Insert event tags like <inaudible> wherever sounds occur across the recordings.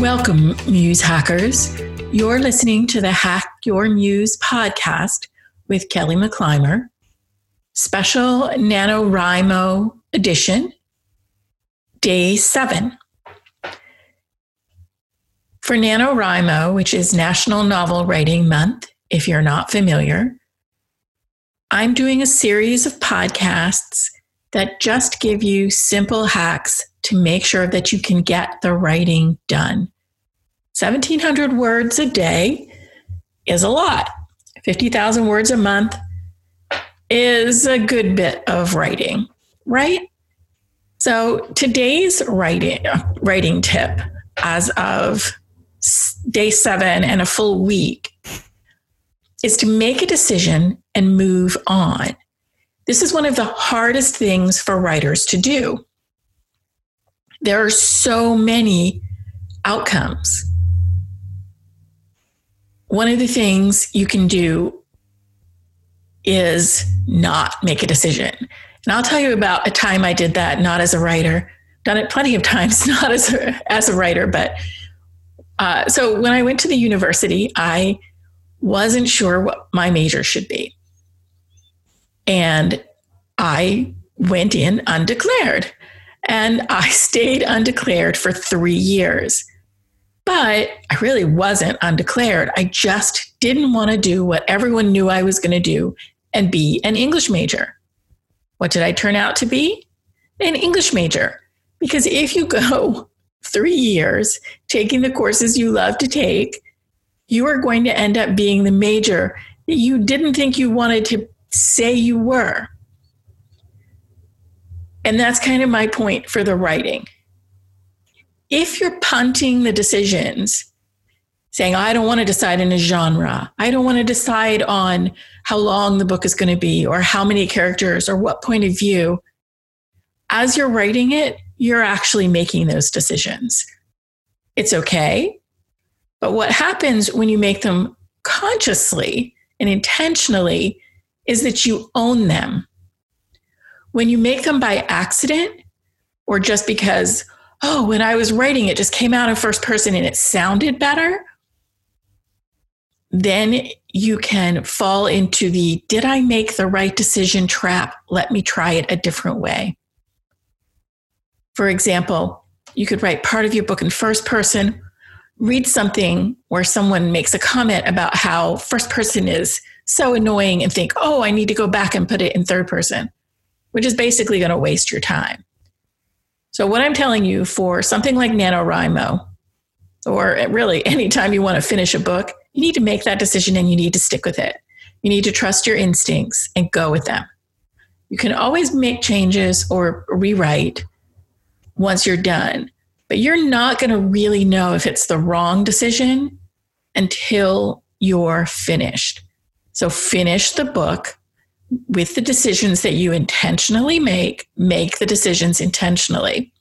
Welcome, Muse Hackers. You're listening to the Hack Your Muse podcast with Kelly McClymer, special NaNoWriMo edition, day seven. For NaNoWriMo, which is National Novel Writing Month, if you're not familiar, I'm doing a series of podcasts that just give you simple hacks to make sure that you can get the writing done. 1700 words a day is a lot. 50,000 words a month is a good bit of writing, right? So today's writing writing tip as of day 7 and a full week is to make a decision and move on. This is one of the hardest things for writers to do. There are so many outcomes. One of the things you can do is not make a decision. And I'll tell you about a time I did that, not as a writer. Done it plenty of times, <laughs> not as a, as a writer, but uh, so when I went to the university, I wasn't sure what my major should be. And I went in undeclared and I <laughs> stayed undeclared for three years. But I really wasn't undeclared. I just didn't want to do what everyone knew I was going to do and be an English major. What did I turn out to be? An English major. Because if you <laughs> go three years taking the courses you love to take, you are going to end up being the major that you didn't think you wanted to say you were. And that's kind of my point for the writing. If you're punting the decisions, saying, I don't want to decide in a genre, I don't want to decide on how long the book is going to be, or how many characters, or what point of view, as you're writing it, you're actually making those decisions. It's okay. But what happens when you make them consciously and intentionally is that you own them. When you make them by accident or just because, oh, when I was writing, it just came out in first person and it sounded better, then you can fall into the did I make the right decision trap? Let me try it a different way. For example, you could write part of your book in first person read something where someone makes a comment about how first person is so annoying and think, oh, I need to go back and put it in third person, which is basically going to waste your time. So, what I'm telling you for something like NaNoWriMo, or really anytime you want to finish a book, you need to make that decision and you need to stick with it. You need to trust your instincts and go with them. You can always make changes or rewrite once you're done, but you're not going to really know if it's the wrong decision until you're finished. So finish the book with the decisions that you intentionally make, make the decisions intentionally.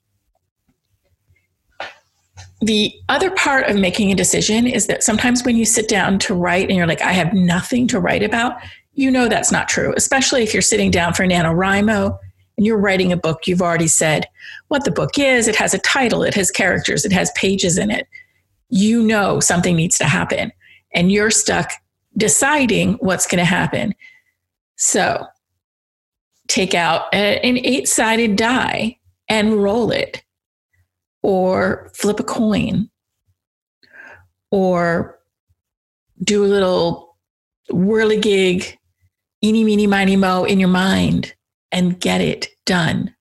The other part of making a decision is that sometimes when you sit down to write and you're like, I have nothing to write about, you know that's not true, especially if you're sitting down for NaNoWriMo and you're writing a book, you've already said what the book is, it has a title, it has characters, it has pages in it. You know something needs to happen, and you're stuck deciding what's going to happen. So take out a, an eight sided die and roll it, or flip a coin, or do a little whirligig, eeny, meeny, miny, mo in your mind and get it done.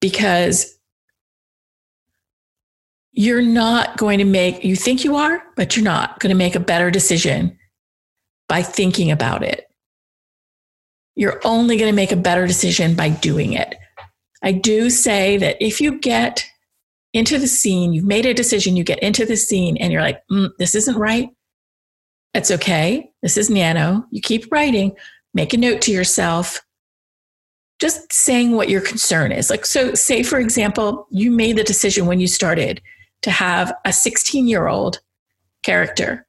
Because you're not going to make, you think you are, but you're not going to make a better decision by thinking about it. You're only going to make a better decision by doing it. I do say that if you get into the scene, you've made a decision, you get into the scene, and you're like, mm, this isn't right. That's okay. This is nano. You keep writing, make a note to yourself just saying what your concern is. Like, so say, for example, you made the decision when you started to have a 16 year old character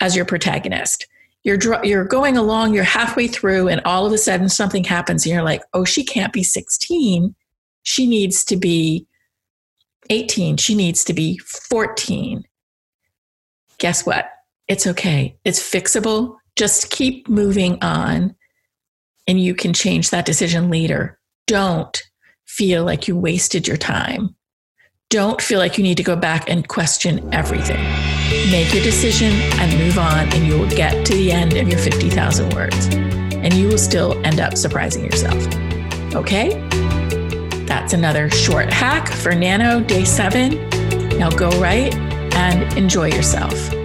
as your protagonist. You're, you're going along, you're halfway through, and all of a sudden something happens, and you're like, oh, she can't be 16. She needs to be 18. She needs to be 14. Guess what? It's okay. It's fixable. Just keep moving on and you can change that decision later. Don't feel like you wasted your time. Don't feel like you need to go back and question everything. Make your decision and move on, and you will get to the end of your 50,000 words, and you will still end up surprising yourself. Okay? That's another short hack for Nano Day 7. Now go write and enjoy yourself.